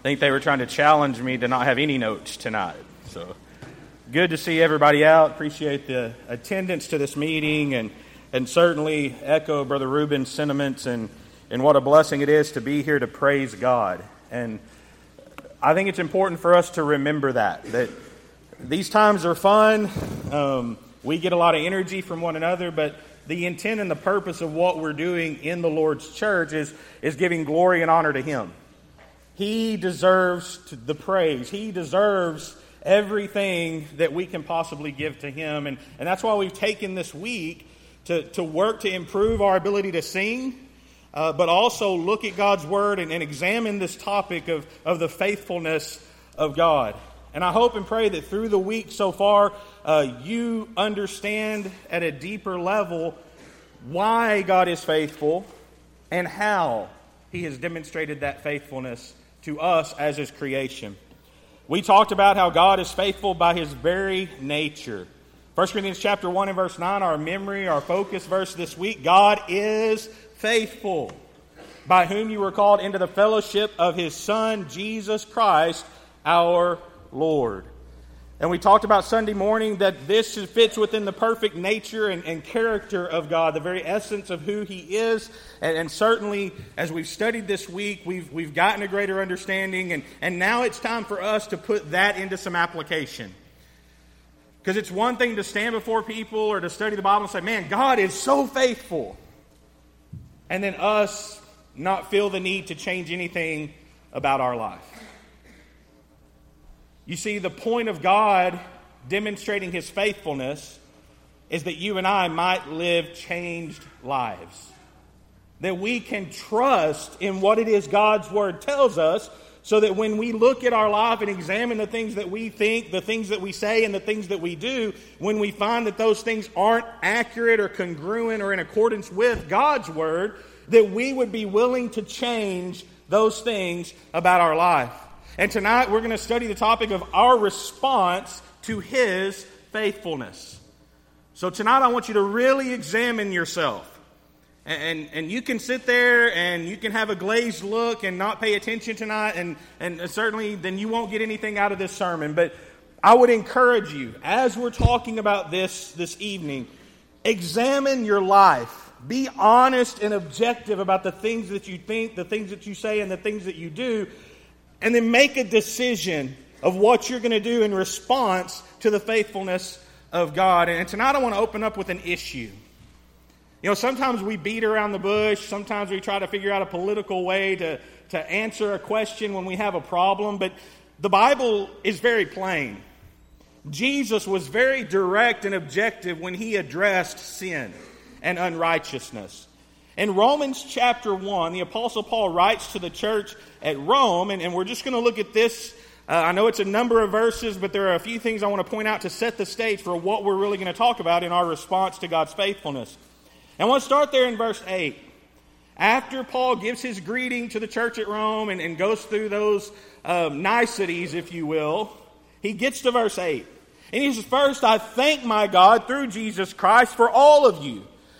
I think they were trying to challenge me to not have any notes tonight. So good to see everybody out. Appreciate the attendance to this meeting and, and certainly echo Brother Ruben's sentiments and, and what a blessing it is to be here to praise God. And I think it's important for us to remember that, that these times are fun. Um, we get a lot of energy from one another, but the intent and the purpose of what we're doing in the Lord's church is, is giving glory and honor to Him. He deserves the praise. He deserves everything that we can possibly give to Him. And, and that's why we've taken this week to, to work to improve our ability to sing, uh, but also look at God's Word and, and examine this topic of, of the faithfulness of God. And I hope and pray that through the week so far, uh, you understand at a deeper level why God is faithful and how He has demonstrated that faithfulness to us as His creation. We talked about how God is faithful by His very nature. 1 Corinthians chapter 1 and verse 9, our memory, our focus verse this week God is faithful, by whom you were called into the fellowship of His Son, Jesus Christ, our Lord. And we talked about Sunday morning that this fits within the perfect nature and, and character of God, the very essence of who He is. And, and, certainly, as we've studied this week, we've, we've gotten a greater understanding. And, and now it's time for us to put that into some application. Because it's one thing to stand before people or to study the Bible and say, man, God is so faithful. And then us not feel the need to change anything about our life. You see, the point of God demonstrating his faithfulness is that you and I might live changed lives. That we can trust in what it is God's word tells us so that when we look at our life and examine the things that we think, the things that we say, and the things that we do, when we find that those things aren't accurate or congruent or in accordance with God's word, that we would be willing to change those things about our life. And tonight we're going to study the topic of our response to His faithfulness. So tonight I want you to really examine yourself. And, and you can sit there and you can have a glazed look and not pay attention tonight, and, and certainly then you won't get anything out of this sermon. But I would encourage you, as we're talking about this this evening, examine your life. Be honest and objective about the things that you think, the things that you say, and the things that you do, and then make a decision of what you're going to do in response to the faithfulness of God. And tonight I want to open up with an issue. You know, sometimes we beat around the bush, sometimes we try to figure out a political way to, to answer a question when we have a problem, but the Bible is very plain. Jesus was very direct and objective when he addressed sin and unrighteousness. In Romans chapter 1, the Apostle Paul writes to the church at Rome, and, and we're just going to look at this. Uh, I know it's a number of verses, but there are a few things I want to point out to set the stage for what we're really going to talk about in our response to God's faithfulness. And to start there in verse 8. After Paul gives his greeting to the church at Rome and, and goes through those um, niceties, if you will, he gets to verse 8. And he says, First, I thank my God through Jesus Christ for all of you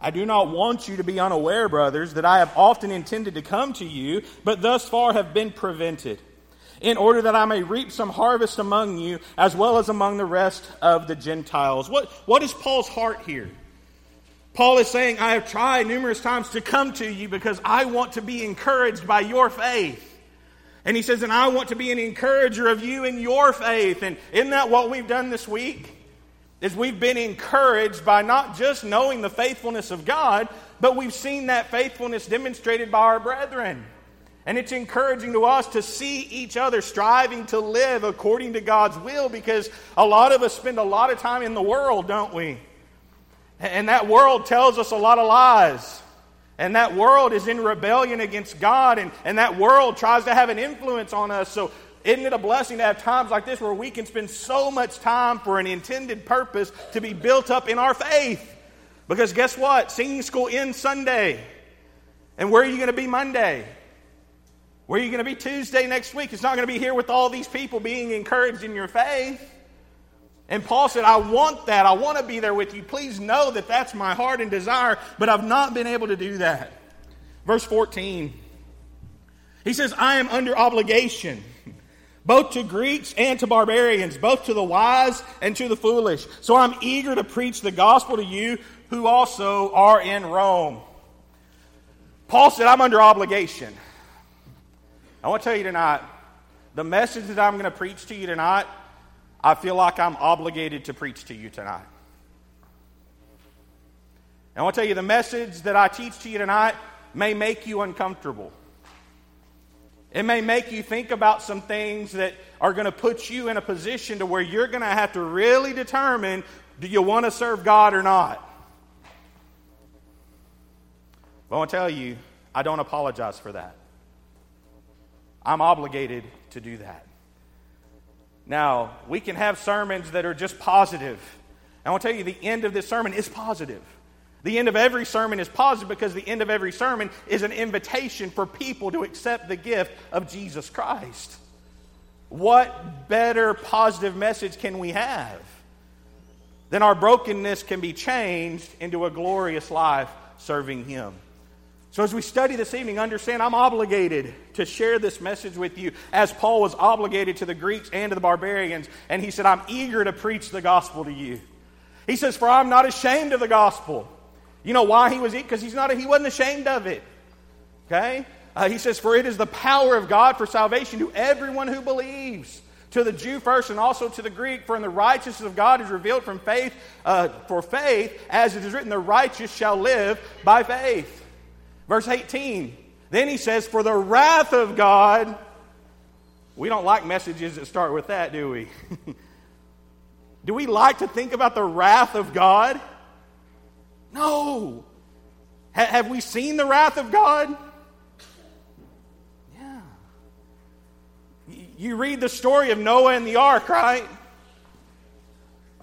I do not want you to be unaware, brothers, that I have often intended to come to you, but thus far have been prevented, in order that I may reap some harvest among you, as well as among the rest of the Gentiles. What, what is Paul's heart here? Paul is saying, I have tried numerous times to come to you because I want to be encouraged by your faith. And he says, and I want to be an encourager of you in your faith. And isn't that what we've done this week? Is we've been encouraged by not just knowing the faithfulness of God, but we've seen that faithfulness demonstrated by our brethren. And it's encouraging to us to see each other striving to live according to God's will because a lot of us spend a lot of time in the world, don't we? And that world tells us a lot of lies. And that world is in rebellion against God, and, and that world tries to have an influence on us. So, isn't it a blessing to have times like this where we can spend so much time for an intended purpose to be built up in our faith? Because guess what? Singing school ends Sunday. And where are you going to be Monday? Where are you going to be Tuesday next week? It's not going to be here with all these people being encouraged in your faith. And Paul said, I want that. I want to be there with you. Please know that that's my heart and desire, but I've not been able to do that. Verse 14, he says, I am under obligation, both to Greeks and to barbarians, both to the wise and to the foolish. So I'm eager to preach the gospel to you who also are in Rome. Paul said, I'm under obligation. I want to tell you tonight, the message that I'm going to preach to you tonight I feel like I'm obligated to preach to you tonight. I want to tell you the message that I teach to you tonight may make you uncomfortable. It may make you think about some things that are going to put you in a position to where you're going to have to really determine do you want to serve God or not? But I want to tell you, I don't apologize for that. I'm obligated to do that. Now, we can have sermons that are just positive. I want to tell you, the end of this sermon is positive. The end of every sermon is positive because the end of every sermon is an invitation for people to accept the gift of Jesus Christ. What better positive message can we have than our brokenness can be changed into a glorious life serving Him? So, as we study this evening, understand I'm obligated to share this message with you as Paul was obligated to the Greeks and to the barbarians. And he said, I'm eager to preach the gospel to you. He says, For I'm not ashamed of the gospel. You know why he was, because he's not, he wasn't ashamed of it. Okay? Uh, he says, For it is the power of God for salvation to everyone who believes. To the Jew first and also to the Greek, for in the righteousness of God is revealed from faith, uh, for faith, as it is written, the righteous shall live by faith. Verse 18. Then he says, For the wrath of God. We don't like messages that start with that, do we? do we like to think about the wrath of God? No. Have we seen the wrath of God? Yeah. You read the story of Noah and the ark, right?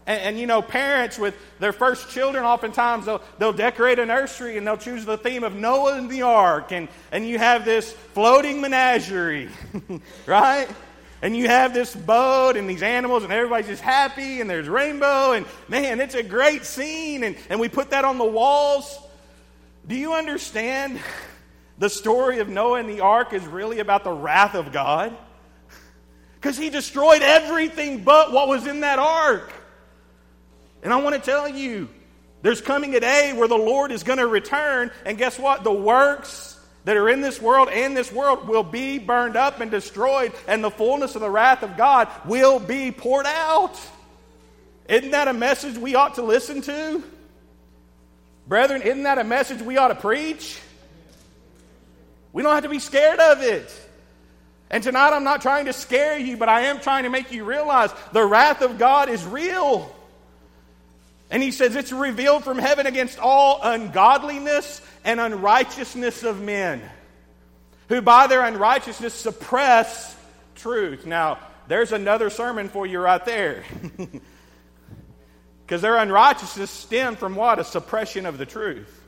And, and, you know, parents with their first children, oftentimes they'll, they'll decorate a nursery and they'll choose the theme of Noah and the ark. And, and you have this floating menagerie, right? And you have this boat and these animals, and everybody's just happy, and there's rainbow, and man, it's a great scene. And, and we put that on the walls. Do you understand? The story of Noah and the ark is really about the wrath of God. Because he destroyed everything but what was in that ark. And I want to tell you, there's coming a day where the Lord is going to return, and guess what? The works that are in this world and this world will be burned up and destroyed, and the fullness of the wrath of God will be poured out. Isn't that a message we ought to listen to? Brethren, isn't that a message we ought to preach? We don't have to be scared of it. And tonight I'm not trying to scare you, but I am trying to make you realize the wrath of God is real. And he says it's revealed from heaven against all ungodliness and unrighteousness of men, who by their unrighteousness suppress truth. Now, there's another sermon for you right there. Because their unrighteousness stemmed from what? A suppression of the truth.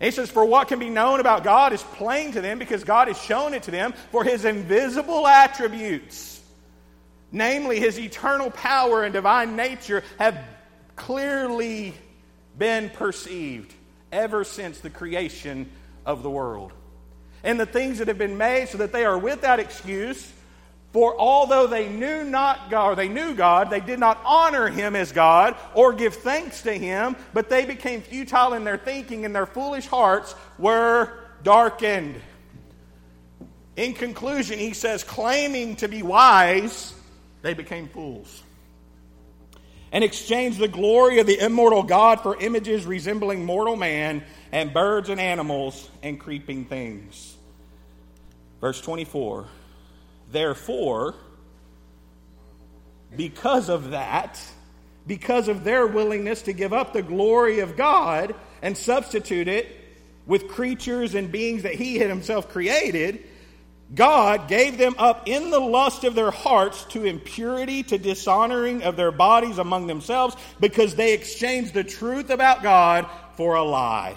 He says, For what can be known about God is plain to them because God has shown it to them, for his invisible attributes, namely his eternal power and divine nature, have clearly been perceived ever since the creation of the world. And the things that have been made so that they are without excuse. For although they knew not God, or they knew God, they did not honor him as God or give thanks to him, but they became futile in their thinking, and their foolish hearts were darkened. In conclusion, he says, claiming to be wise, they became fools and exchanged the glory of the immortal God for images resembling mortal man and birds and animals and creeping things. Verse 24 Therefore, because of that, because of their willingness to give up the glory of God and substitute it with creatures and beings that he had himself created, God gave them up in the lust of their hearts to impurity, to dishonoring of their bodies among themselves, because they exchanged the truth about God for a lie,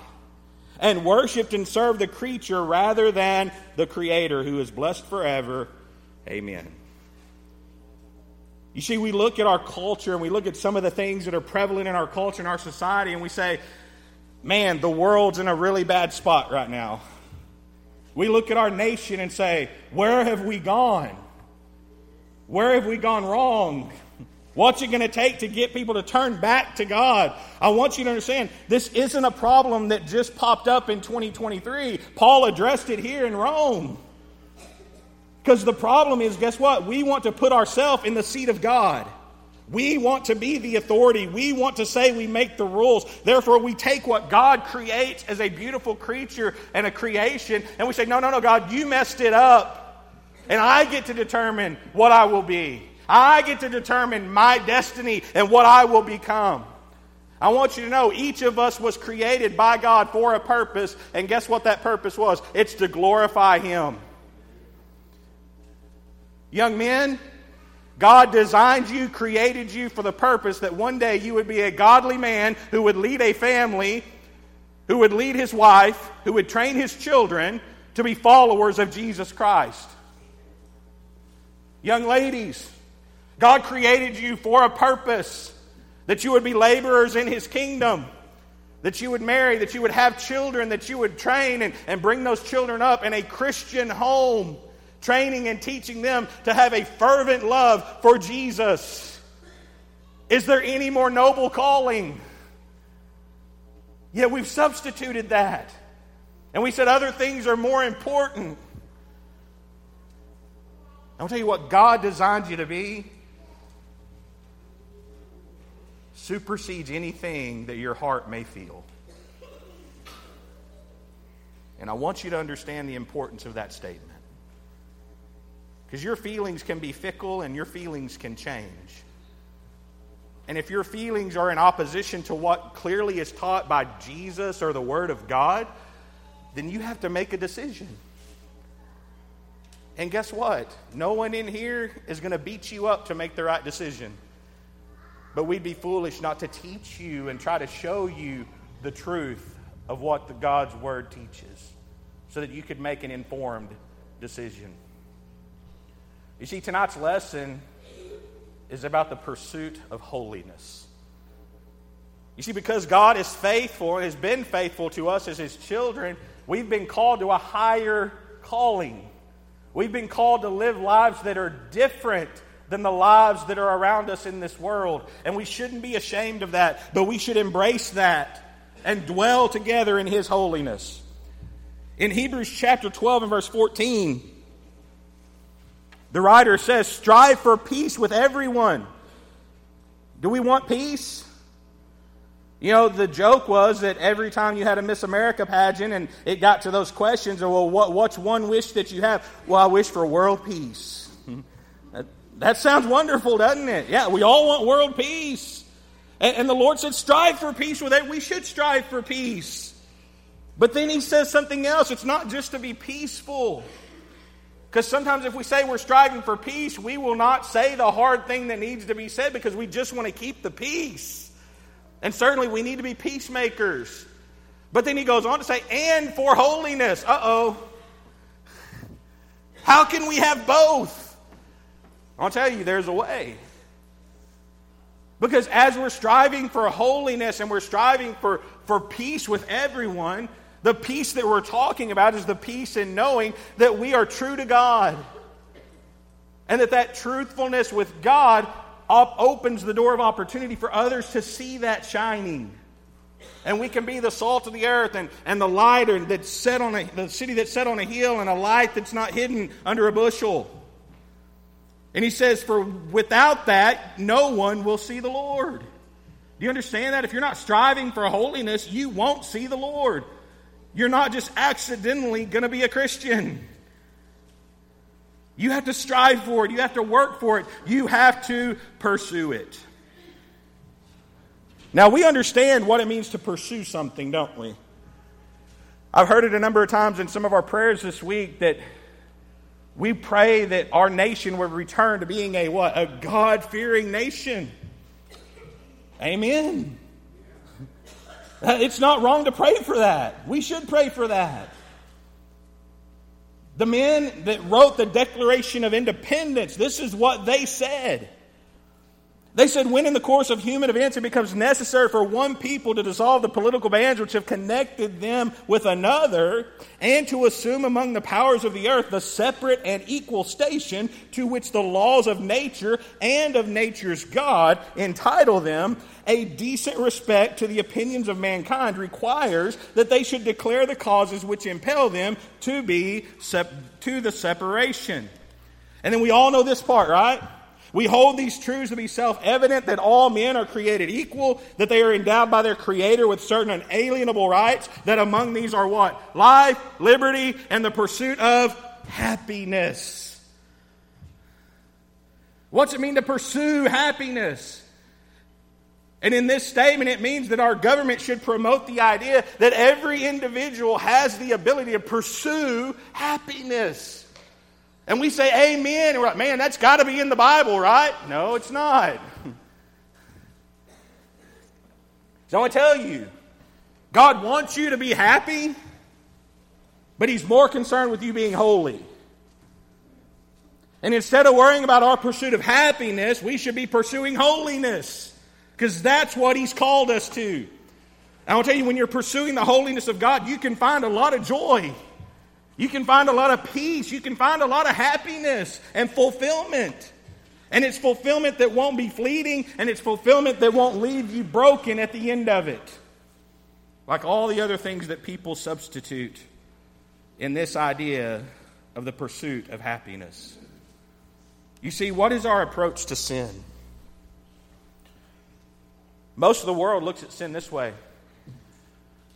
and worshiped and served the creature rather than the Creator, who is blessed forever. Amen. You see, we look at our culture and we look at some of the things that are prevalent in our culture and our society, and we say, man, the world's in a really bad spot right now. We look at our nation and say, where have we gone? Where have we gone wrong? What's it going to take to get people to turn back to God? I want you to understand this isn't a problem that just popped up in 2023. Paul addressed it here in Rome. Because the problem is, guess what? We want to put ourselves in the seat of God. We want to be the authority. We want to say we make the rules. Therefore, we take what God creates as a beautiful creature and a creation, and we say, No, no, no, God, you messed it up. And I get to determine what I will be. I get to determine my destiny and what I will become. I want you to know each of us was created by God for a purpose, and guess what that purpose was? It's to glorify Him. Young men, God designed you, created you for the purpose that one day you would be a godly man who would lead a family, who would lead his wife, who would train his children to be followers of Jesus Christ. Young ladies, God created you for a purpose that you would be laborers in his kingdom, that you would marry, that you would have children, that you would train and, and bring those children up in a Christian home training and teaching them to have a fervent love for Jesus. Is there any more noble calling? Yet we've substituted that. And we said other things are more important. I'll tell you what God designed you to be supersedes anything that your heart may feel. And I want you to understand the importance of that statement. Because your feelings can be fickle and your feelings can change. And if your feelings are in opposition to what clearly is taught by Jesus or the Word of God, then you have to make a decision. And guess what? No one in here is going to beat you up to make the right decision. But we'd be foolish not to teach you and try to show you the truth of what the God's Word teaches so that you could make an informed decision. You see, tonight's lesson is about the pursuit of holiness. You see, because God is faithful, has been faithful to us as His children, we've been called to a higher calling. We've been called to live lives that are different than the lives that are around us in this world. And we shouldn't be ashamed of that, but we should embrace that and dwell together in His holiness. In Hebrews chapter 12 and verse 14, the writer says, strive for peace with everyone. Do we want peace? You know, the joke was that every time you had a Miss America pageant and it got to those questions, or well, what, what's one wish that you have? Well, I wish for world peace. that, that, sounds wonderful, doesn't it? Yeah, we all want world peace. And, and the Lord said, strive for peace with it. We should strive for peace. But then he says something else. It's not just to be peaceful. Because sometimes if we say we're striving for peace, we will not say the hard thing that needs to be said because we just want to keep the peace. And certainly we need to be peacemakers. But then he goes on to say, and for holiness. Uh oh. How can we have both? I'll tell you, there's a way. Because as we're striving for holiness and we're striving for, for peace with everyone, the peace that we're talking about is the peace in knowing that we are true to God. And that that truthfulness with God opens the door of opportunity for others to see that shining. And we can be the salt of the earth and, and the light that's set on a, the city that's set on a hill and a light that's not hidden under a bushel. And he says, For without that, no one will see the Lord. Do you understand that? If you're not striving for holiness, you won't see the Lord. You're not just accidentally going to be a Christian. You have to strive for it. You have to work for it. You have to pursue it. Now, we understand what it means to pursue something, don't we? I've heard it a number of times in some of our prayers this week that we pray that our nation would return to being a what? A God-fearing nation. Amen. It's not wrong to pray for that. We should pray for that. The men that wrote the Declaration of Independence, this is what they said. They said, when in the course of human events it becomes necessary for one people to dissolve the political bands which have connected them with another, and to assume among the powers of the earth the separate and equal station to which the laws of nature and of nature's God entitle them, a decent respect to the opinions of mankind requires that they should declare the causes which impel them to be sep- to the separation. And then we all know this part, right? We hold these truths to be self evident that all men are created equal, that they are endowed by their Creator with certain unalienable rights, that among these are what? Life, liberty, and the pursuit of happiness. What's it mean to pursue happiness? And in this statement, it means that our government should promote the idea that every individual has the ability to pursue happiness. And we say amen, and we're like, man, that's got to be in the Bible, right? No, it's not. so I want to tell you, God wants you to be happy, but He's more concerned with you being holy. And instead of worrying about our pursuit of happiness, we should be pursuing holiness, because that's what He's called us to. I to tell you, when you're pursuing the holiness of God, you can find a lot of joy. You can find a lot of peace. You can find a lot of happiness and fulfillment. And it's fulfillment that won't be fleeting, and it's fulfillment that won't leave you broken at the end of it. Like all the other things that people substitute in this idea of the pursuit of happiness. You see, what is our approach to sin? Most of the world looks at sin this way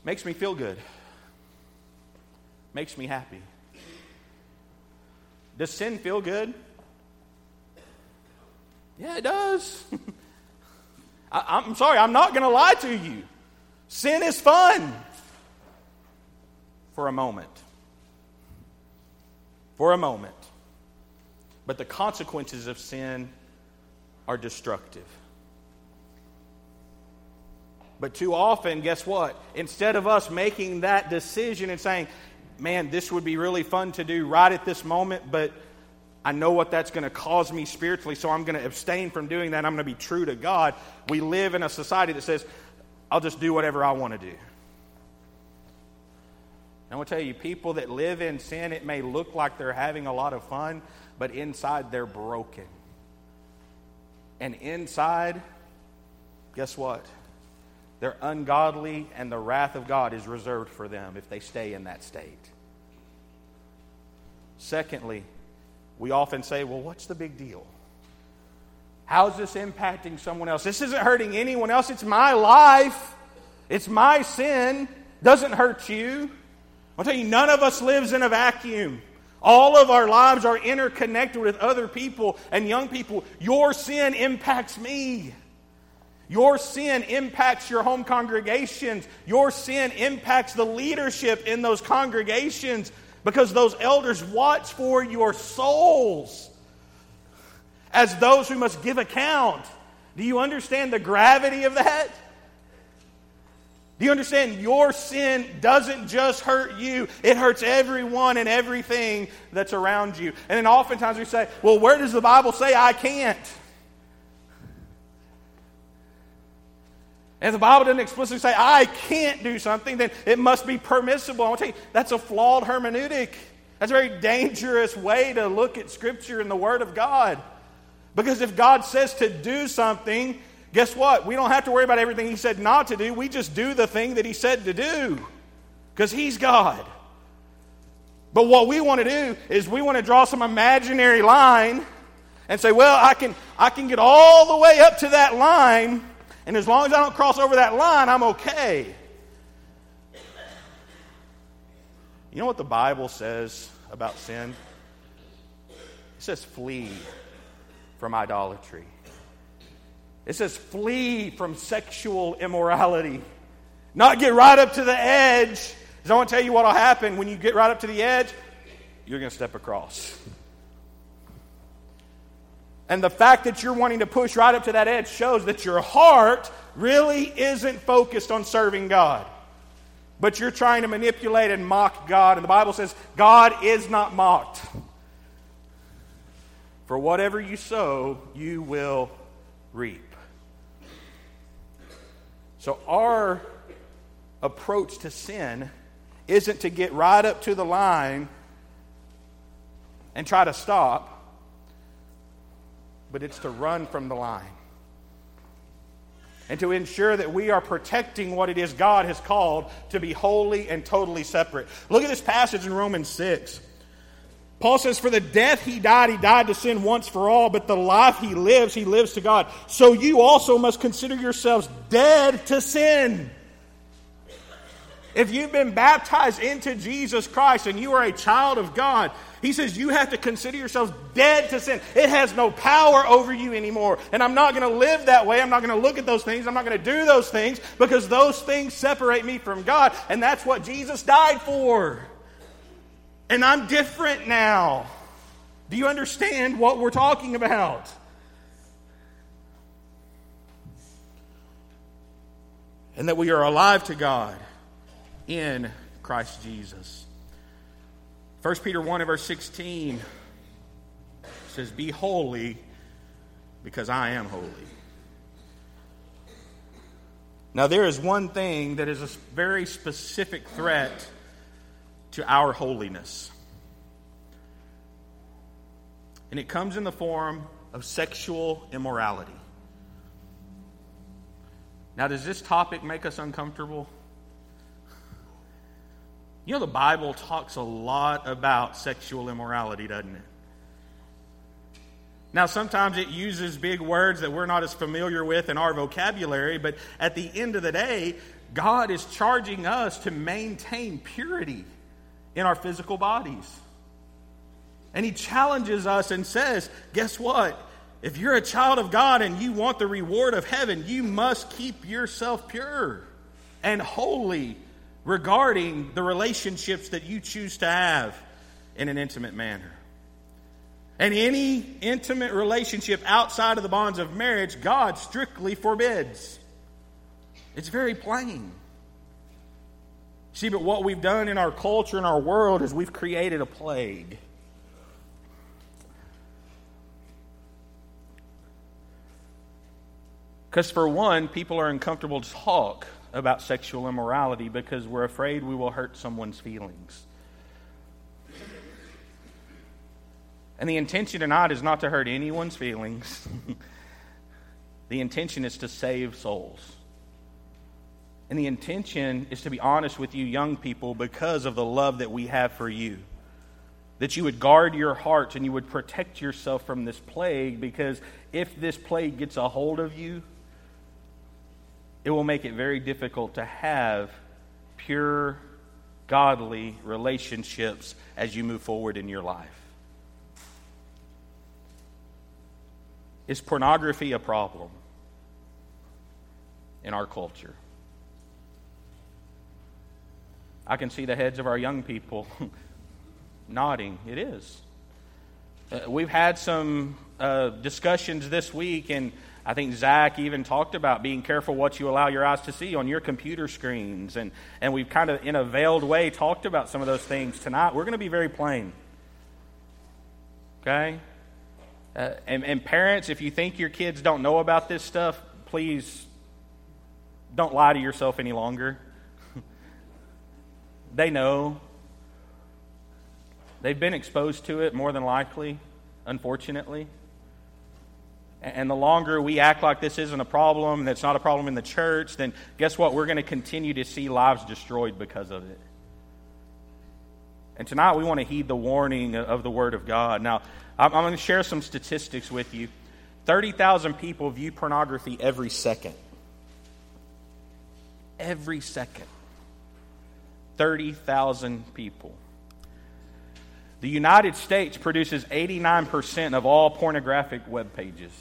makes me feel good makes me happy. Does sin feel good? Yeah, it does. I, am sorry, I'm not going to lie to you. Sin is fun for a moment. For a moment. But the consequences of sin are destructive. But too often, guess what? Instead of us making that decision and saying, man, this would be really fun to do right at this moment, but I know what that's going to cause me spiritually, so I'm going to abstain from doing that. I'm going to be true to God. We live in a society that says, I'll just do whatever I want to do. I want to tell you, people that live in sin, it may look like they're having a lot of fun, but inside they're broken. And inside, guess what? They're ungodly, and the wrath of God is reserved for them if they stay in that state. Secondly, we often say, well, what's the big deal? How's this impacting someone else? This isn't hurting anyone else. It's my life. It's my sin. Doesn't hurt you. I'll tell you, none of us lives in a vacuum. All of our lives are interconnected with other people and young people. Your sin impacts me. Your sin impacts your home congregations. Your sin impacts the leadership in those congregations because those elders watch for your souls as those who must give account. Do you understand the gravity of that? Do you understand your sin doesn't just hurt you, it hurts everyone and everything that's around you. And then oftentimes we say, well, where does the Bible say I can't? If the Bible doesn't explicitly say, I can't do something, then it must be permissible. I want to tell you, that's a flawed hermeneutic. That's a very dangerous way to look at Scripture and the Word of God. Because if God says to do something, guess what? We don't have to worry about everything He said not to do. We just do the thing that He said to do. Because He's God. But what we want to do is we want to draw some imaginary line and say, well, I can, I can get all the way up to that line and as long as I don't cross over that line, I'm okay. You know what the Bible says about sin? It says flee from idolatry. It says flee from sexual immorality. Not get right up to the edge. Because I want to tell you what will happen when you get right up to the edge, you're going to step across. And the fact that you're wanting to push right up to that edge shows that your heart really isn't focused on serving God. But you're trying to manipulate and mock God. And the Bible says God is not mocked. For whatever you sow, you will reap. So, our approach to sin isn't to get right up to the line and try to stop but it's to run from the line. And to ensure that we are protecting what it is God has called to be holy and totally separate. Look at this passage in Romans 6. Paul says, For the death he died, he died to sin once for all, but the life he lives, he lives to God. So you also must consider yourselves dead to sin. If you've been baptized into Jesus Christ and you are a child of God, he says you have to consider yourselves dead to sin. It has no power over you anymore. And I'm not going to live that way. I'm not going to look at those things. I'm not going to do those things because those things separate me from God. And that's what Jesus died for. And I'm different now. Do you understand what we're talking about? And that we are alive to God in Christ Jesus. 1 Peter 1 and verse 16 says, Be holy because I am holy. Now, there is one thing that is a very specific threat to our holiness. And it comes in the form of sexual immorality. Now, does this topic make us uncomfortable? You know, the Bible talks a lot about sexual immorality, doesn't it? Now, sometimes it uses big words that we're not as familiar with in our vocabulary, but at the end of the day, God is charging us to maintain purity in our physical bodies. And He challenges us and says, Guess what? If you're a child of God and you want the reward of heaven, you must keep yourself pure and holy regarding the relationships that you choose to have in an intimate manner. And any intimate relationship outside of the bonds of marriage, God strictly forbids. It's very plain. See, but what we've done in our culture and our world is we've created a plague. Because, for one, people are uncomfortable to talk about sexual immorality because we're afraid we will hurt someone's feelings. And the intention tonight is not to hurt anyone's feelings. the intention is to save souls. And the intention is to be honest with you, young people, because of the love that we have for you. That you would guard your hearts and you would protect yourself from this plague, because if this plague gets a hold of you, it will make it very difficult to have pure, godly relationships as you move forward in your life. Is pornography a problem in our culture? I can see the heads of our young people nodding. It is. Uh, we've had some uh, discussions this week, and I think Zach even talked about being careful what you allow your eyes to see on your computer screens. And, and we've kind of, in a veiled way, talked about some of those things tonight. We're going to be very plain. Okay? Uh, and, and parents, if you think your kids don't know about this stuff, please don't lie to yourself any longer. they know. They've been exposed to it more than likely, unfortunately. And the longer we act like this isn't a problem, that's not a problem in the church, then guess what? We're going to continue to see lives destroyed because of it. And tonight we want to heed the warning of the Word of God. Now, I'm going to share some statistics with you. 30,000 people view pornography every second. Every second. 30,000 people. The United States produces 89% of all pornographic web pages.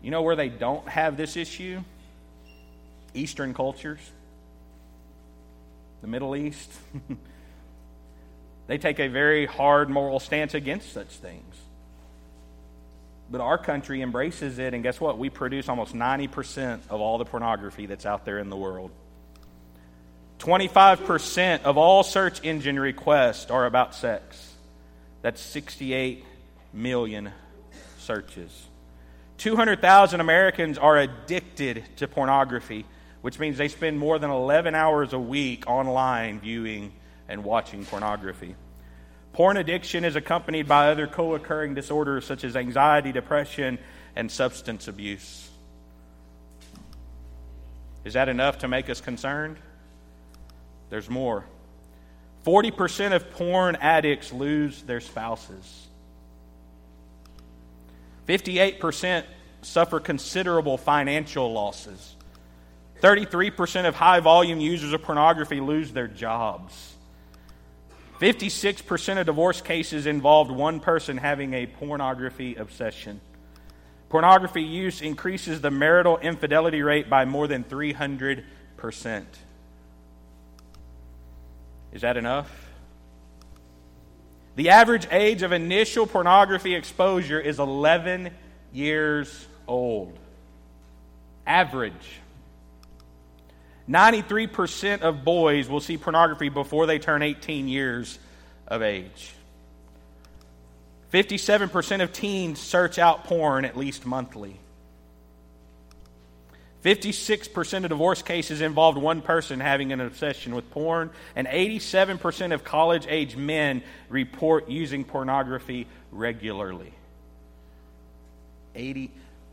You know where they don't have this issue? Eastern cultures. the Middle East, they take a very hard moral stance against such things. But our country embraces it, and guess what? We produce almost 90% of all the pornography that's out there in the world. 25% of all search engine requests are about sex. That's 68 million searches. 200,000 Americans are addicted to pornography, which means they spend more than 11 hours a week online viewing and watching pornography. Porn addiction is accompanied by other co occurring disorders such as anxiety, depression, and substance abuse. Is that enough to make us concerned? There's more. 40% of porn addicts lose their spouses. 58% suffer considerable financial losses. 33% of high volume users of pornography lose their jobs. 56% of divorce cases involved one person having a pornography obsession. Pornography use increases the marital infidelity rate by more than 300%. Is that enough? The average age of initial pornography exposure is 11 years old. Average. 93% of boys will see pornography before they turn 18 years of age. 57% of teens search out porn at least monthly. 56% of divorce cases involved one person having an obsession with porn, and 87% of college age men report using pornography regularly. 80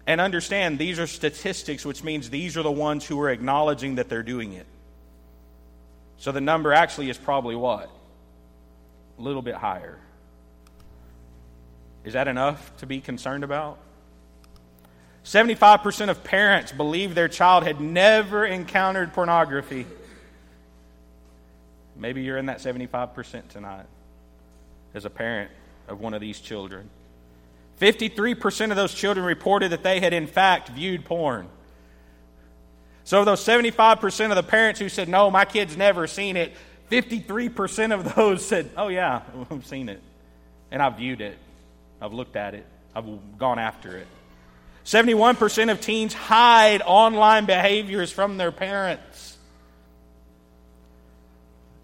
and understand these are statistics, which means these are the ones who are acknowledging that they're doing it. So the number actually is probably what? A little bit higher. Is that enough to be concerned about? 75% of parents believe their child had never encountered pornography. Maybe you're in that 75% tonight as a parent of one of these children. 53% of those children reported that they had, in fact, viewed porn. So, of those 75% of the parents who said, No, my kid's never seen it, 53% of those said, Oh, yeah, I've seen it. And I've viewed it. I've looked at it. I've gone after it. 71% of teens hide online behaviors from their parents.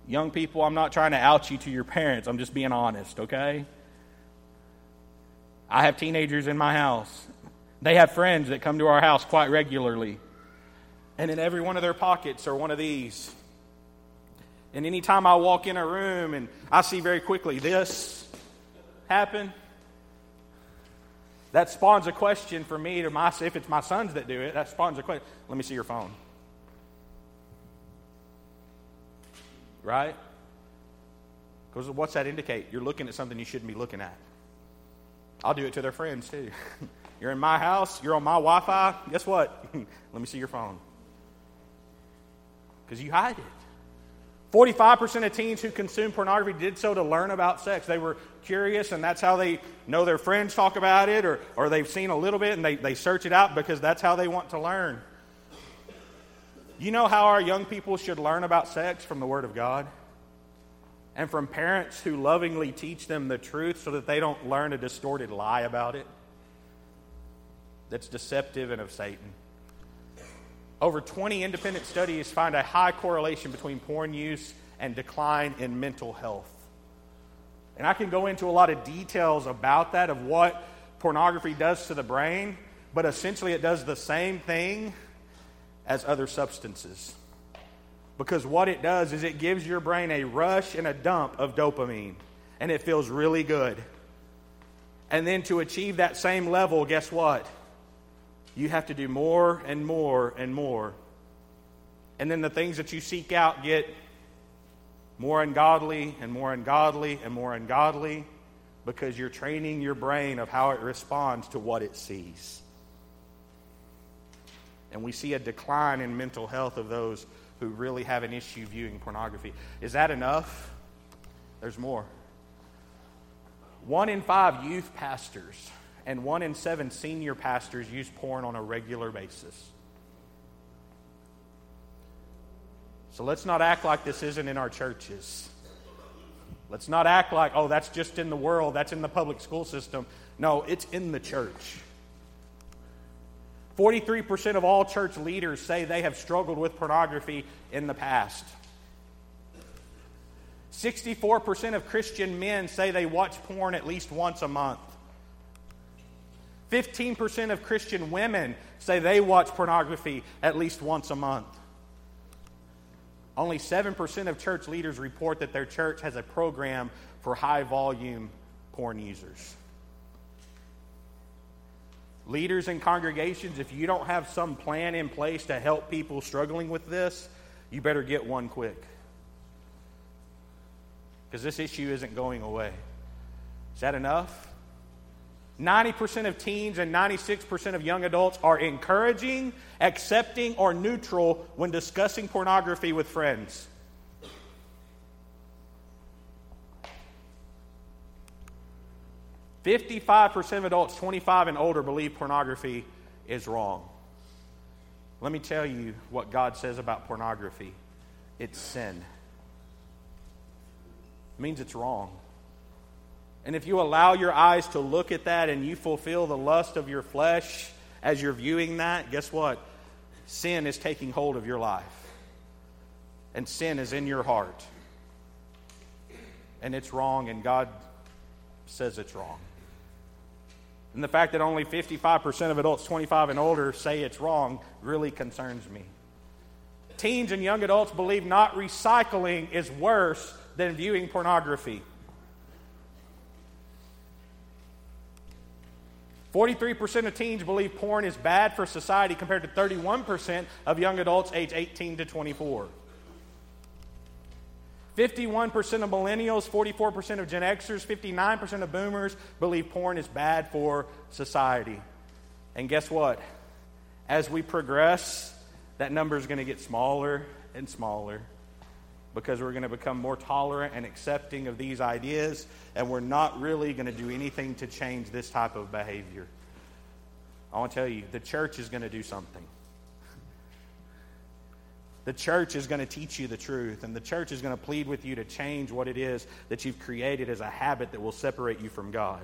Young people, I'm not trying to out you to your parents. I'm just being honest, okay? I have teenagers in my house. They have friends that come to our house quite regularly. And in every one of their pockets are one of these. And anytime I walk in a room and I see very quickly this happen, that spawns a question for me to my if it's my sons that do it, that spawns a question. Let me see your phone. Right? Because what's that indicate? You're looking at something you shouldn't be looking at. I'll do it to their friends too. you're in my house, you're on my Wi Fi. Guess what? Let me see your phone. Because you hide it. 45% of teens who consume pornography did so to learn about sex. They were curious, and that's how they know their friends talk about it, or, or they've seen a little bit and they, they search it out because that's how they want to learn. You know how our young people should learn about sex from the Word of God? And from parents who lovingly teach them the truth so that they don't learn a distorted lie about it that's deceptive and of Satan. Over 20 independent studies find a high correlation between porn use and decline in mental health. And I can go into a lot of details about that, of what pornography does to the brain, but essentially it does the same thing as other substances. Because what it does is it gives your brain a rush and a dump of dopamine, and it feels really good. And then to achieve that same level, guess what? You have to do more and more and more. And then the things that you seek out get more ungodly and more ungodly and more ungodly because you're training your brain of how it responds to what it sees. And we see a decline in mental health of those who really have an issue viewing pornography. Is that enough? There's more. One in five youth pastors and one in seven senior pastors use porn on a regular basis. So let's not act like this isn't in our churches. Let's not act like, oh, that's just in the world, that's in the public school system. No, it's in the church. 43% of all church leaders say they have struggled with pornography in the past. 64% of Christian men say they watch porn at least once a month. 15% of Christian women say they watch pornography at least once a month. Only 7% of church leaders report that their church has a program for high volume porn users. Leaders and congregations, if you don't have some plan in place to help people struggling with this, you better get one quick. Because this issue isn't going away. Is that enough? 90% of teens and 96% of young adults are encouraging, accepting, or neutral when discussing pornography with friends. Fifty-five percent of adults 25 and older believe pornography is wrong. Let me tell you what God says about pornography. It's sin. It means it's wrong. And if you allow your eyes to look at that and you fulfill the lust of your flesh as you're viewing that, guess what? Sin is taking hold of your life. And sin is in your heart. And it's wrong, and God says it's wrong. And the fact that only 55% of adults 25 and older say it's wrong really concerns me. Teens and young adults believe not recycling is worse than viewing pornography. 43% of teens believe porn is bad for society compared to 31% of young adults age 18 to 24. 51% of millennials, 44% of Gen Xers, 59% of boomers believe porn is bad for society. And guess what? As we progress, that number is going to get smaller and smaller because we're going to become more tolerant and accepting of these ideas, and we're not really going to do anything to change this type of behavior. I want to tell you, the church is going to do something. The church is going to teach you the truth, and the church is going to plead with you to change what it is that you've created as a habit that will separate you from God.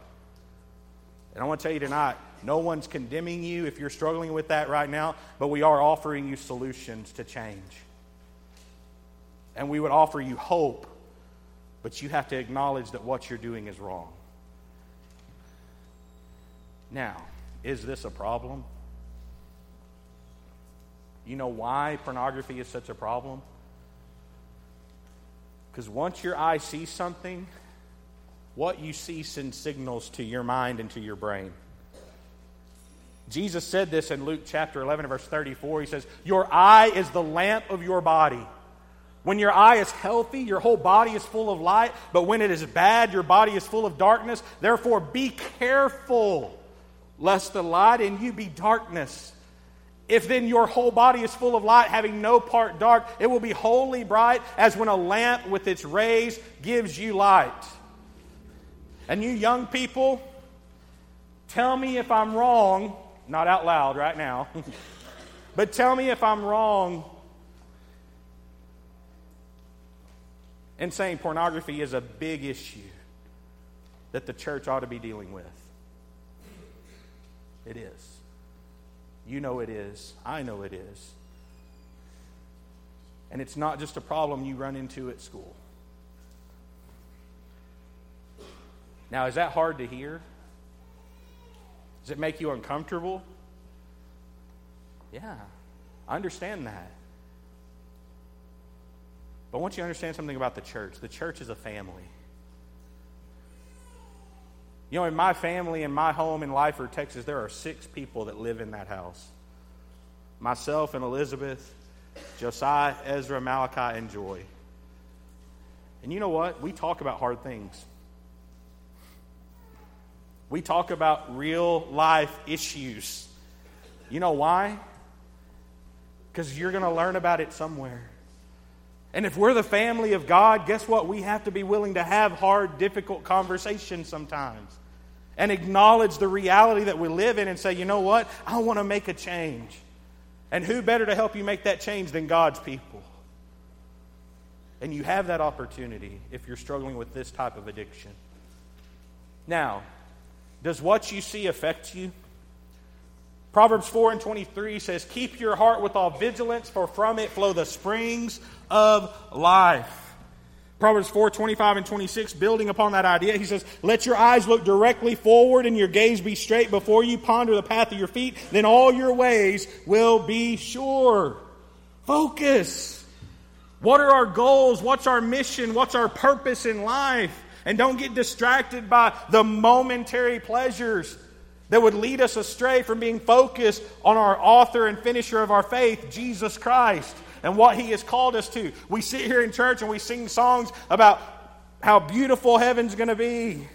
And I want to tell you tonight no one's condemning you if you're struggling with that right now, but we are offering you solutions to change and we would offer you hope, but you have to acknowledge that what you're doing is wrong. Now, is this a problem? You know why pornography is such a problem? Because once your eye sees something, what you see sends signals to your mind and to your brain. Jesus said this in Luke chapter 11, verse 34. He says, Your eye is the lamp of your body. When your eye is healthy, your whole body is full of light, but when it is bad, your body is full of darkness. Therefore, be careful lest the light in you be darkness. If then your whole body is full of light, having no part dark, it will be wholly bright, as when a lamp with its rays gives you light. And you young people, tell me if I'm wrong, not out loud right now, but tell me if I'm wrong and saying pornography is a big issue that the church ought to be dealing with. It is. You know it is. I know it is. And it's not just a problem you run into at school. Now, is that hard to hear? Does it make you uncomfortable? Yeah, I understand that. But I want you to understand something about the church. The church is a family. You know, in my family, in my home in Lifer, Texas, there are six people that live in that house myself and Elizabeth, Josiah, Ezra, Malachi, and Joy. And you know what? We talk about hard things. We talk about real life issues. You know why? Because you're going to learn about it somewhere. And if we're the family of God, guess what? We have to be willing to have hard, difficult conversations sometimes and acknowledge the reality that we live in and say, you know what? I want to make a change. And who better to help you make that change than God's people? And you have that opportunity if you're struggling with this type of addiction. Now, does what you see affect you? Proverbs 4 and 23 says, Keep your heart with all vigilance, for from it flow the springs of life. Proverbs 4 25 and 26, building upon that idea, he says, Let your eyes look directly forward and your gaze be straight before you ponder the path of your feet, then all your ways will be sure. Focus. What are our goals? What's our mission? What's our purpose in life? And don't get distracted by the momentary pleasures that would lead us astray from being focused on our author and finisher of our faith, Jesus Christ and what He has called us to. We sit here in church and we sing songs about how beautiful heaven's going to be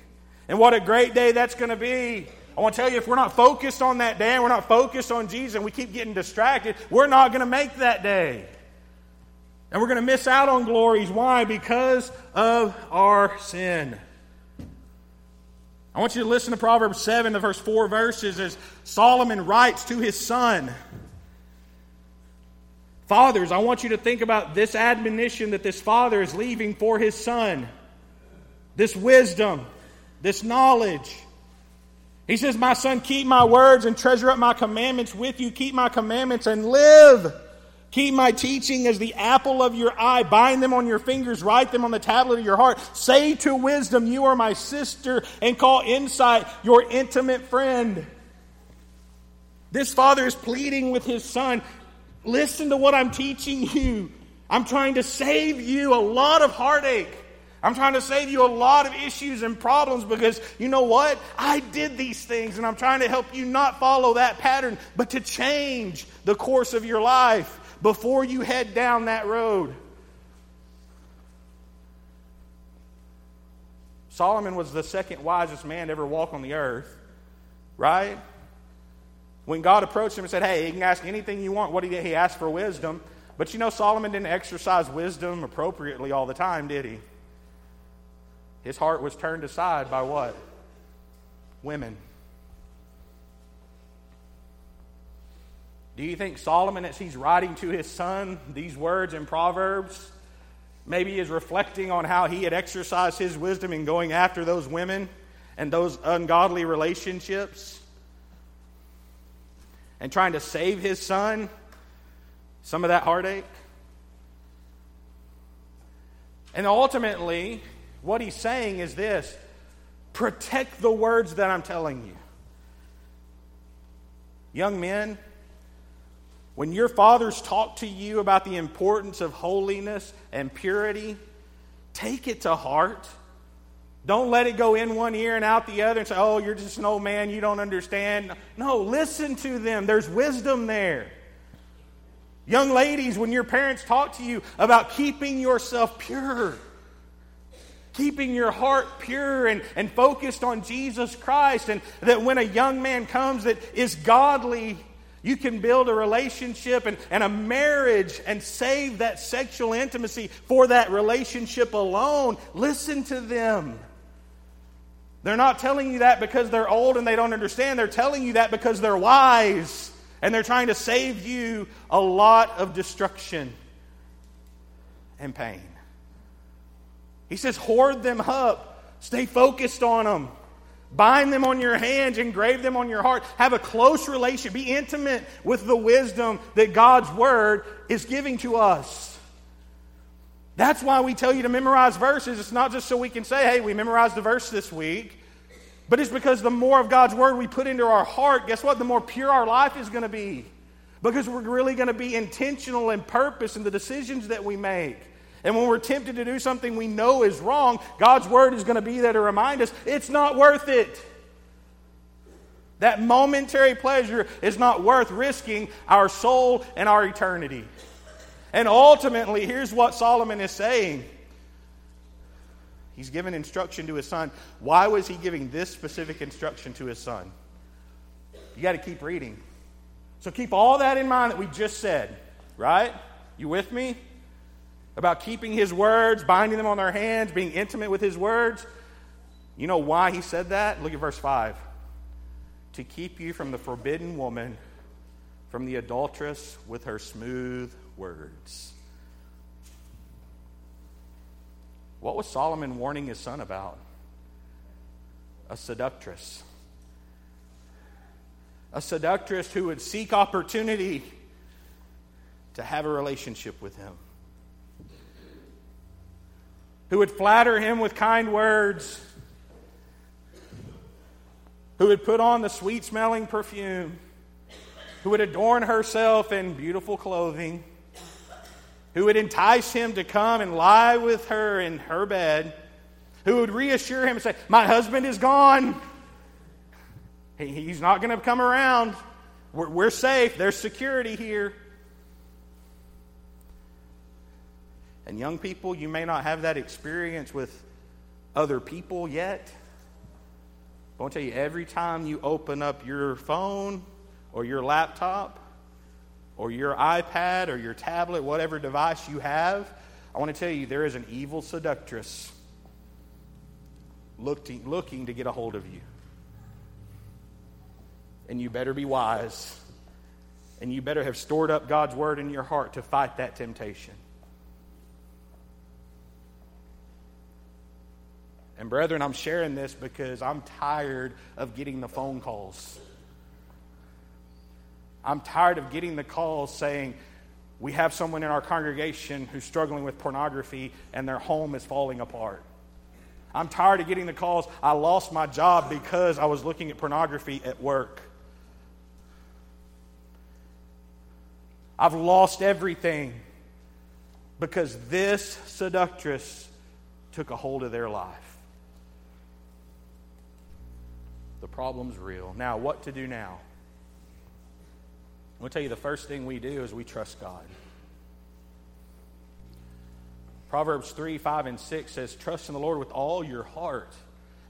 and what a great day that's going to be. I want to tell you, if we're not focused on that day and we're not focused on Jesus and we keep getting distracted, we're not going to make that day. And we're going to miss out on glories. Why? Because of our sin. I want you to listen to Proverbs 7, the first four verses, as Solomon writes to his son. Fathers, I want you to think about this admonition that this father is leaving for his son. This wisdom, this knowledge. He says, My son, keep my words and treasure up my commandments with you. Keep my commandments and live. Keep my teaching as the apple of your eye. Bind them on your fingers. Write them on the tablet of your heart. Say to wisdom, You are my sister, and call insight your intimate friend. This father is pleading with his son Listen to what I'm teaching you. I'm trying to save you a lot of heartache. I'm trying to save you a lot of issues and problems because you know what? I did these things and I'm trying to help you not follow that pattern, but to change the course of your life before you head down that road. Solomon was the second wisest man to ever walk on the earth, right? When God approached him and said, Hey, you can ask anything you want, what did he, he asked for wisdom. But you know, Solomon didn't exercise wisdom appropriately all the time, did he? His heart was turned aside by what? Women. Do you think Solomon, as he's writing to his son these words in Proverbs, maybe is reflecting on how he had exercised his wisdom in going after those women and those ungodly relationships? and trying to save his son some of that heartache. And ultimately, what he's saying is this protect the words that I'm telling you. Young men, when your fathers talk to you about the importance of holiness and purity, take it to heart. Don't let it go in one ear and out the other and say, oh, you're just an old man, you don't understand. No, listen to them. There's wisdom there. Young ladies, when your parents talk to you about keeping yourself pure, keeping your heart pure and, and focused on Jesus Christ, and that when a young man comes that is godly, you can build a relationship and, and a marriage and save that sexual intimacy for that relationship alone. Listen to them. They're not telling you that because they're old and they don't understand. They're telling you that because they're wise and they're trying to save you a lot of destruction and pain. He says, hoard them up, stay focused on them. Bind them on your hands, engrave them on your heart. Have a close relationship. Be intimate with the wisdom that God's Word is giving to us. That's why we tell you to memorize verses. It's not just so we can say, hey, we memorized the verse this week, but it's because the more of God's word we put into our heart, guess what? The more pure our life is going to be. Because we're really going to be intentional and purpose in the decisions that we make. And when we're tempted to do something we know is wrong, God's word is going to be there to remind us it's not worth it. That momentary pleasure is not worth risking our soul and our eternity. And ultimately, here's what Solomon is saying. He's given instruction to his son. Why was he giving this specific instruction to his son? You got to keep reading. So keep all that in mind that we just said, right? You with me? About keeping his words, binding them on their hands, being intimate with his words. You know why he said that? Look at verse 5. To keep you from the forbidden woman, from the adulteress with her smooth words. What was Solomon warning his son about? A seductress. A seductress who would seek opportunity to have a relationship with him, who would flatter him with kind words, who would put on the sweet smelling perfume, who would adorn herself in beautiful clothing who would entice him to come and lie with her in her bed, who would reassure him and say, My husband is gone. He's not going to come around. We're, we're safe. There's security here. And young people, you may not have that experience with other people yet. But I'll tell you, every time you open up your phone or your laptop, or your iPad or your tablet, whatever device you have, I want to tell you there is an evil seductress looking, looking to get a hold of you. And you better be wise. And you better have stored up God's word in your heart to fight that temptation. And, brethren, I'm sharing this because I'm tired of getting the phone calls. I'm tired of getting the calls saying, we have someone in our congregation who's struggling with pornography and their home is falling apart. I'm tired of getting the calls, I lost my job because I was looking at pornography at work. I've lost everything because this seductress took a hold of their life. The problem's real. Now, what to do now? I'm going to tell you the first thing we do is we trust God. Proverbs 3, 5, and 6 says, Trust in the Lord with all your heart,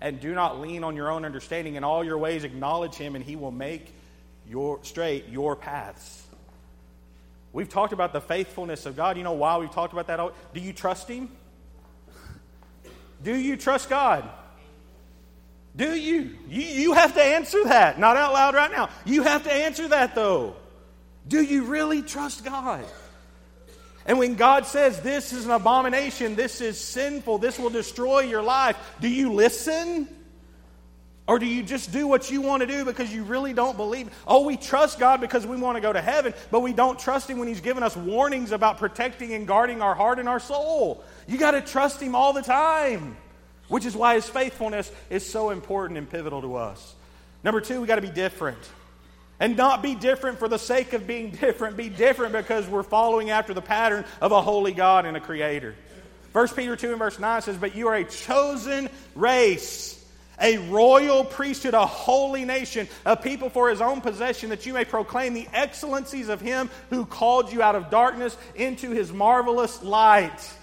and do not lean on your own understanding. In all your ways, acknowledge Him, and He will make your straight your paths. We've talked about the faithfulness of God. You know why we've talked about that? Do you trust Him? Do you trust God? Do you? you? You have to answer that. Not out loud right now. You have to answer that, though. Do you really trust God? And when God says this is an abomination, this is sinful, this will destroy your life, do you listen? Or do you just do what you want to do because you really don't believe? Oh, we trust God because we want to go to heaven, but we don't trust Him when He's given us warnings about protecting and guarding our heart and our soul. You got to trust Him all the time, which is why His faithfulness is so important and pivotal to us. Number two, we got to be different. And not be different for the sake of being different. Be different because we're following after the pattern of a holy God and a creator. 1 Peter 2 and verse 9 says, But you are a chosen race, a royal priesthood, a holy nation, a people for his own possession, that you may proclaim the excellencies of him who called you out of darkness into his marvelous light.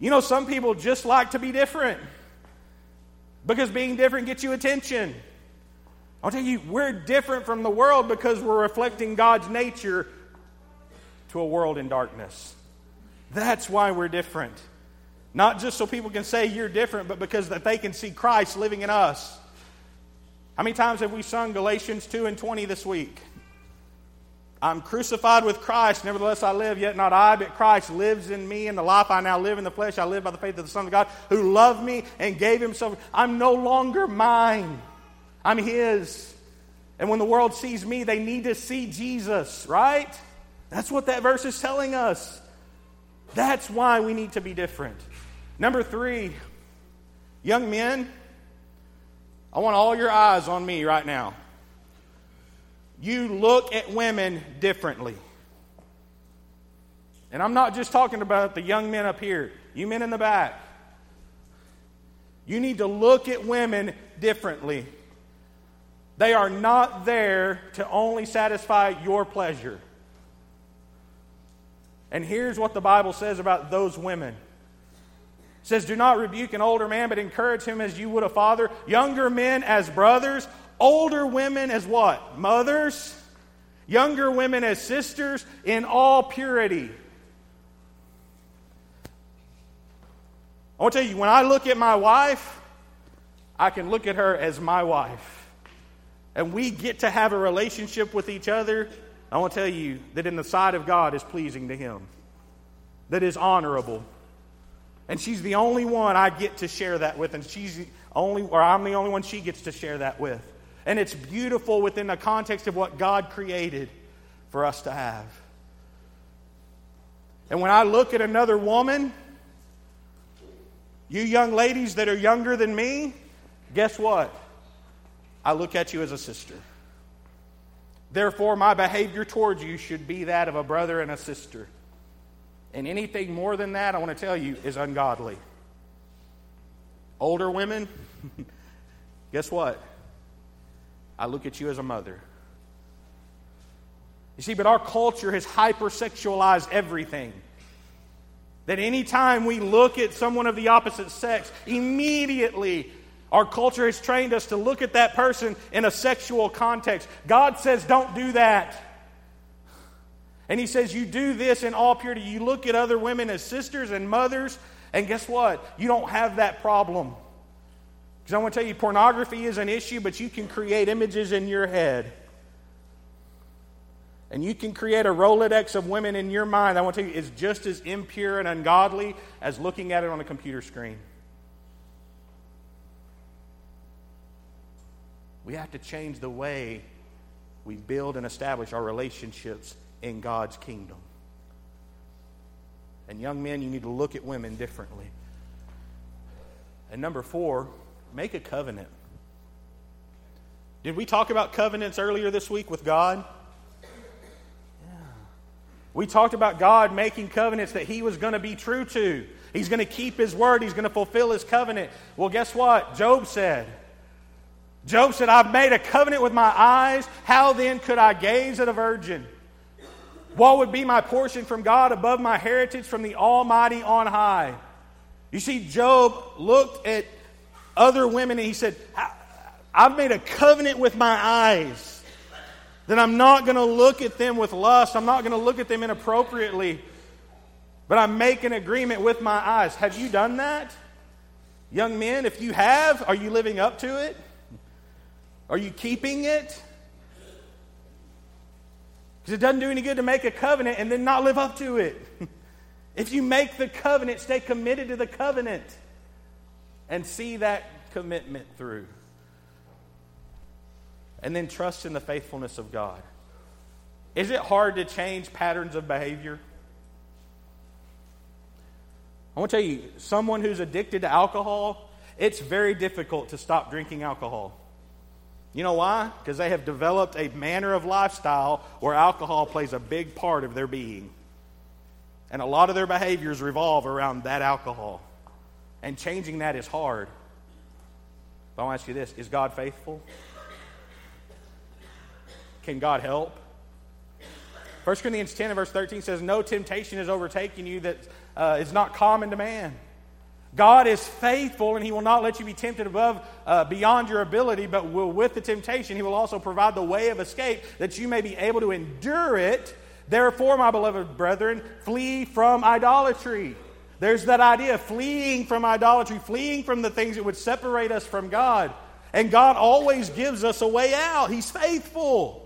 You know, some people just like to be different because being different gets you attention. I'll tell you, we're different from the world because we're reflecting God's nature to a world in darkness. That's why we're different. Not just so people can say you're different, but because that they can see Christ living in us. How many times have we sung Galatians 2 and 20 this week? I'm crucified with Christ, nevertheless I live, yet not I, but Christ lives in me, and the life I now live in the flesh, I live by the faith of the Son of God, who loved me and gave himself. I'm no longer mine. I'm His. And when the world sees me, they need to see Jesus, right? That's what that verse is telling us. That's why we need to be different. Number three, young men, I want all your eyes on me right now. You look at women differently. And I'm not just talking about the young men up here, you men in the back. You need to look at women differently. They are not there to only satisfy your pleasure. And here's what the Bible says about those women. It says, Do not rebuke an older man, but encourage him as you would a father. Younger men as brothers. Older women as what? Mothers. Younger women as sisters in all purity. I want to tell you, when I look at my wife, I can look at her as my wife and we get to have a relationship with each other, I want to tell you that in the sight of God is pleasing to Him, that is honorable. And she's the only one I get to share that with, and she's the only, or I'm the only one she gets to share that with. And it's beautiful within the context of what God created for us to have. And when I look at another woman, you young ladies that are younger than me, guess what? I look at you as a sister. Therefore, my behavior towards you should be that of a brother and a sister. And anything more than that, I want to tell you, is ungodly. Older women, guess what? I look at you as a mother. You see, but our culture has hypersexualized everything. That anytime we look at someone of the opposite sex, immediately our culture has trained us to look at that person in a sexual context. God says, don't do that. And He says, you do this in all purity. You look at other women as sisters and mothers, and guess what? You don't have that problem. Because I want to tell you, pornography is an issue, but you can create images in your head. And you can create a Rolodex of women in your mind. I want to tell you, it's just as impure and ungodly as looking at it on a computer screen. We have to change the way we build and establish our relationships in God's kingdom. And young men, you need to look at women differently. And number four, make a covenant. Did we talk about covenants earlier this week with God? Yeah. We talked about God making covenants that He was going to be true to. He's going to keep His word, He's going to fulfill His covenant. Well, guess what? Job said, Job said, I've made a covenant with my eyes. How then could I gaze at a virgin? What would be my portion from God above my heritage from the Almighty on high? You see, Job looked at other women and he said, I've made a covenant with my eyes that I'm not going to look at them with lust. I'm not going to look at them inappropriately. But I make an agreement with my eyes. Have you done that? Young men, if you have, are you living up to it? Are you keeping it? Because it doesn't do any good to make a covenant and then not live up to it. if you make the covenant, stay committed to the covenant and see that commitment through. And then trust in the faithfulness of God. Is it hard to change patterns of behavior? I want to tell you, someone who's addicted to alcohol, it's very difficult to stop drinking alcohol. You know why? Because they have developed a manner of lifestyle where alcohol plays a big part of their being. And a lot of their behaviors revolve around that alcohol. And changing that is hard. But I want to ask you this is God faithful? Can God help? 1 Corinthians 10 and verse 13 says, No temptation is overtaking you that uh, is not common to man. God is faithful and He will not let you be tempted above, uh, beyond your ability, but will, with the temptation, He will also provide the way of escape that you may be able to endure it. Therefore, my beloved brethren, flee from idolatry. There's that idea of fleeing from idolatry, fleeing from the things that would separate us from God. And God always gives us a way out, He's faithful.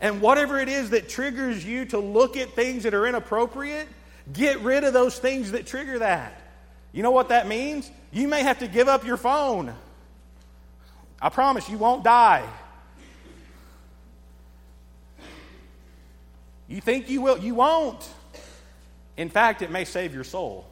And whatever it is that triggers you to look at things that are inappropriate, Get rid of those things that trigger that. You know what that means? You may have to give up your phone. I promise you won't die. You think you will, you won't. In fact, it may save your soul.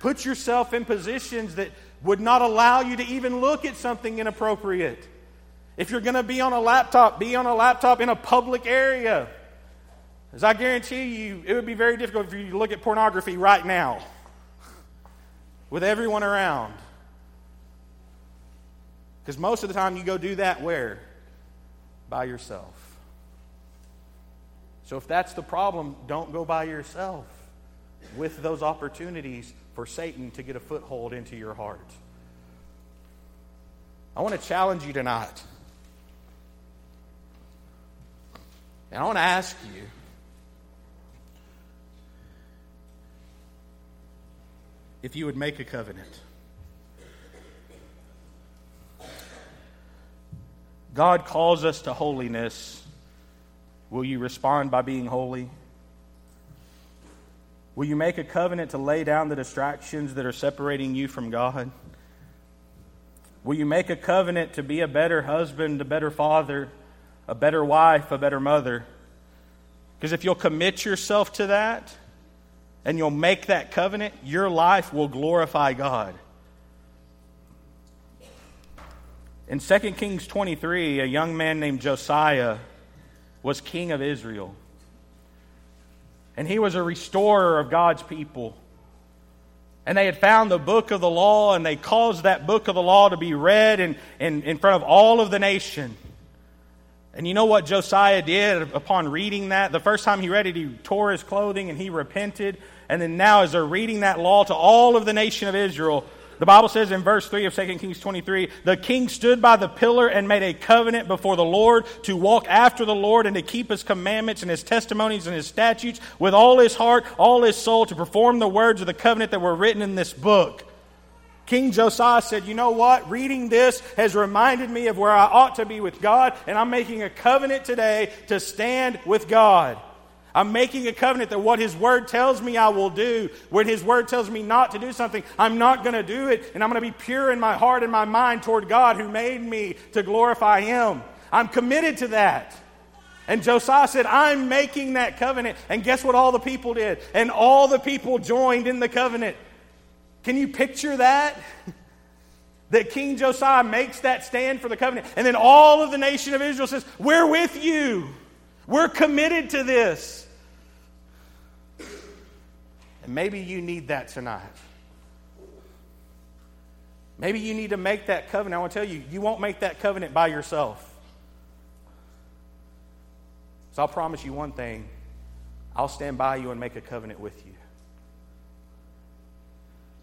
Put yourself in positions that would not allow you to even look at something inappropriate. If you're going to be on a laptop, be on a laptop in a public area. As I guarantee you, it would be very difficult for you to look at pornography right now with everyone around. Because most of the time you go do that where? By yourself. So if that's the problem, don't go by yourself with those opportunities for Satan to get a foothold into your heart. I want to challenge you tonight. And I want to ask you if you would make a covenant. God calls us to holiness Will you respond by being holy? Will you make a covenant to lay down the distractions that are separating you from God? Will you make a covenant to be a better husband, a better father, a better wife, a better mother? Because if you'll commit yourself to that and you'll make that covenant, your life will glorify God. In 2 Kings 23, a young man named Josiah was king of Israel. And he was a restorer of God's people. And they had found the book of the law, and they caused that book of the law to be read in, in, in front of all of the nation. And you know what Josiah did upon reading that? The first time he read it, he tore his clothing and he repented. And then now, as they're reading that law to all of the nation of Israel, the Bible says in verse 3 of 2 Kings 23 the king stood by the pillar and made a covenant before the Lord to walk after the Lord and to keep his commandments and his testimonies and his statutes with all his heart, all his soul, to perform the words of the covenant that were written in this book. King Josiah said, You know what? Reading this has reminded me of where I ought to be with God, and I'm making a covenant today to stand with God. I'm making a covenant that what His Word tells me I will do. When His Word tells me not to do something, I'm not going to do it. And I'm going to be pure in my heart and my mind toward God who made me to glorify Him. I'm committed to that. And Josiah said, I'm making that covenant. And guess what all the people did? And all the people joined in the covenant. Can you picture that? that King Josiah makes that stand for the covenant. And then all of the nation of Israel says, We're with you. We're committed to this. And maybe you need that tonight. Maybe you need to make that covenant. I want to tell you, you won't make that covenant by yourself. So I'll promise you one thing I'll stand by you and make a covenant with you.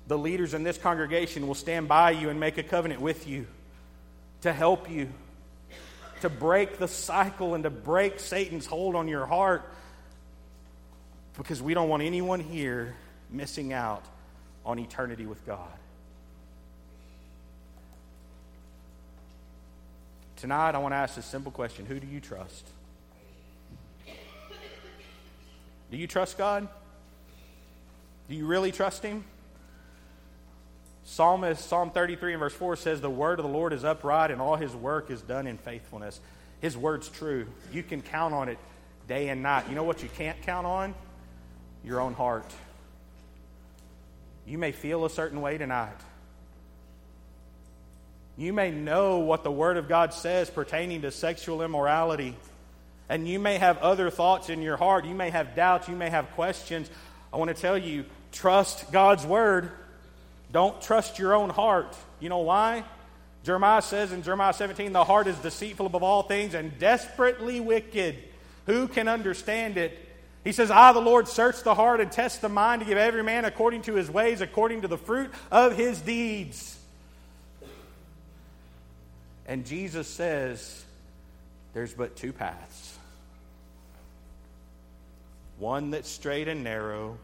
The leaders in this congregation will stand by you and make a covenant with you to help you to break the cycle and to break Satan's hold on your heart because we don't want anyone here missing out on eternity with God. Tonight, I want to ask this simple question Who do you trust? Do you trust God? Do you really trust Him? Psalmist, Psalm 33 and verse 4 says, The word of the Lord is upright and all his work is done in faithfulness. His word's true. You can count on it day and night. You know what you can't count on? Your own heart. You may feel a certain way tonight. You may know what the Word of God says pertaining to sexual immorality. And you may have other thoughts in your heart. You may have doubts. You may have questions. I want to tell you trust God's Word. Don't trust your own heart. You know why? Jeremiah says in Jeremiah 17, the heart is deceitful above all things and desperately wicked. Who can understand it? He says, I, the Lord, search the heart and test the mind to give every man according to his ways, according to the fruit of his deeds. And Jesus says, there's but two paths one that's straight and narrow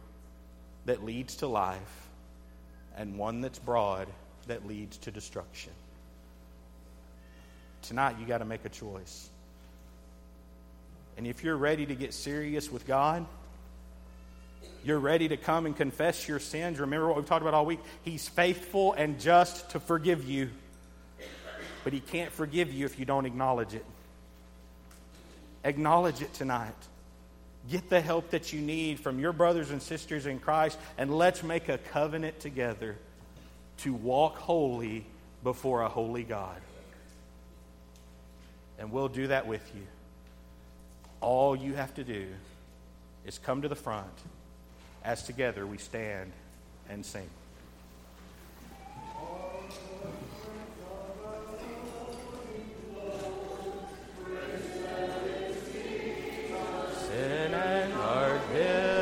that leads to life and one that's broad that leads to destruction. Tonight, you got to make a choice. And if you're ready to get serious with God, you're ready to come and confess your sins. Remember what we've talked about all week? He's faithful and just to forgive you. But He can't forgive you if you don't acknowledge it. Acknowledge it tonight. Get the help that you need from your brothers and sisters in Christ, and let's make a covenant together to walk holy before a holy God. And we'll do that with you. All you have to do is come to the front as together we stand and sing. sin and our guilt.